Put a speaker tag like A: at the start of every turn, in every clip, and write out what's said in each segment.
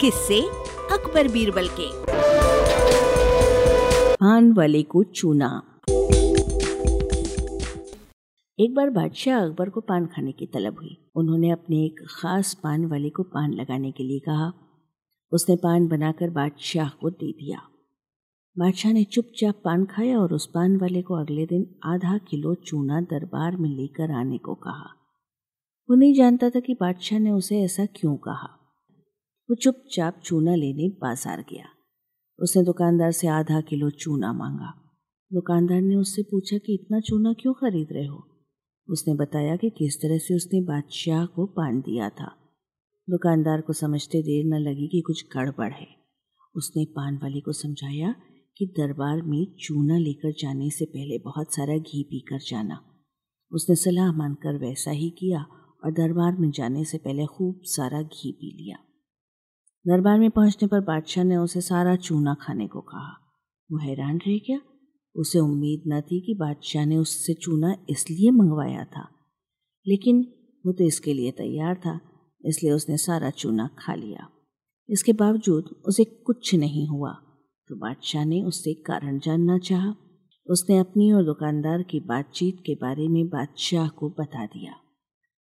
A: किससे अकबर बीरबल के। पान वाले को चूना। एक बार बादशाह अकबर को पान खाने की तलब हुई। उन्होंने अपने एक खास पान वाले को पान लगाने के लिए कहा। उसने पान बनाकर बादशाह को दे दिया। बादशाह ने चुपचाप पान खाया और उस पान वाले को अगले दिन आधा किलो चूना दरबार में लेकर आने को कहा। वो नहीं जानता था कि बादशाह ने उसे ऐसा क्यों कहा। वो चुपचाप चूना लेने बाज़ार गया। उसने दुकानदार से आधा किलो चूना मांगा। दुकानदार ने उससे पूछा कि, इतना चूना क्यों खरीद रहे हो? उसने बताया कि किस तरह से उसने बादशाह को पान दिया था। दुकानदार को समझते देर न लगी कि कुछ गड़बड़ है। उसने पान वाले को समझाया कि दरबार में चूना लेकर जाने से पहले बहुत सारा घी पीकर जाना। उसने सलाह मानकर वैसा ही किया और दरबार में जाने से पहले खूब सारा घी पी लिया। दरबार में पहुँचने पर बादशाह ने उसे सारा चूना खाने को कहा। वो हैरान रह गया। उसे उम्मीद न थी कि बादशाह ने उससे चूना इसलिए मंगवाया था। लेकिन वो तो इसके लिए तैयार था, इसलिए उसने सारा चूना खा लिया। इसके बावजूद उसे कुछ नहीं हुआ। तो बादशाह ने उससे कारण जानना चाहा। उसने अपनी और दुकानदार की बातचीत के बारे में बादशाह को बता दिया।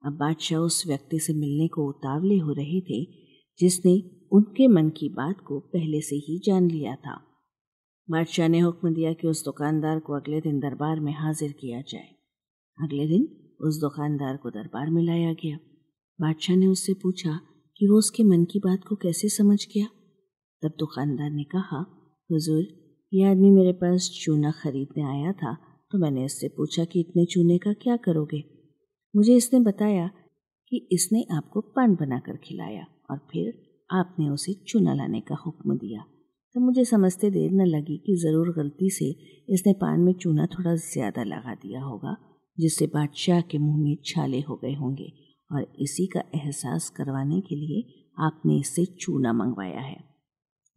A: अब बादशाह उस व्यक्ति से मिलने को उतावले हो रहे थे, जिसने उनके मन की बात को पहले से ही जान लिया था। बादशाह ने हुक्म दिया कि उस दुकानदार को अगले दिन दरबार में हाजिर किया जाए। अगले दिन उस दुकानदार को दरबार में लाया गया। बादशाह ने उससे पूछा कि वो उसके मन की बात को कैसे समझ गया। तब दुकानदार ने कहा, हुजूर, ये आदमी मेरे पास चूना खरीदने आया था तो मैंने इससे पूछा कि इतने चूने का क्या करोगे? मुझे इसने बताया कि इसने आपको पान बनाकर खिलाया और फिर आपने उसे चूना लाने का हुक्म दिया। तो मुझे समझते देर न लगी कि ज़रूर गलती से इसने पान में चूना थोड़ा ज़्यादा लगा दिया होगा, जिससे बादशाह के मुँह में छाले हो गए होंगे, और इसी का एहसास करवाने के लिए आपने इससे चूना मंगवाया है।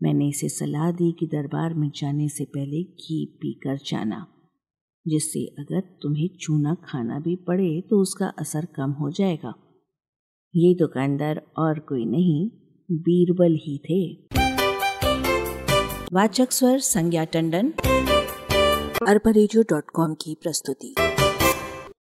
A: मैंने इसे सलाह दी कि दरबार में जाने से पहले घी पीकर जाना, जिससे अगर तुम्हें चूना खाना भी पड़े तो उसका असर कम हो जाएगा। ये दुकानदार और कोई नहीं बीरबल ही थे।
B: वाचक स्वर संज्ञा टंडन। अरबा की प्रस्तुति।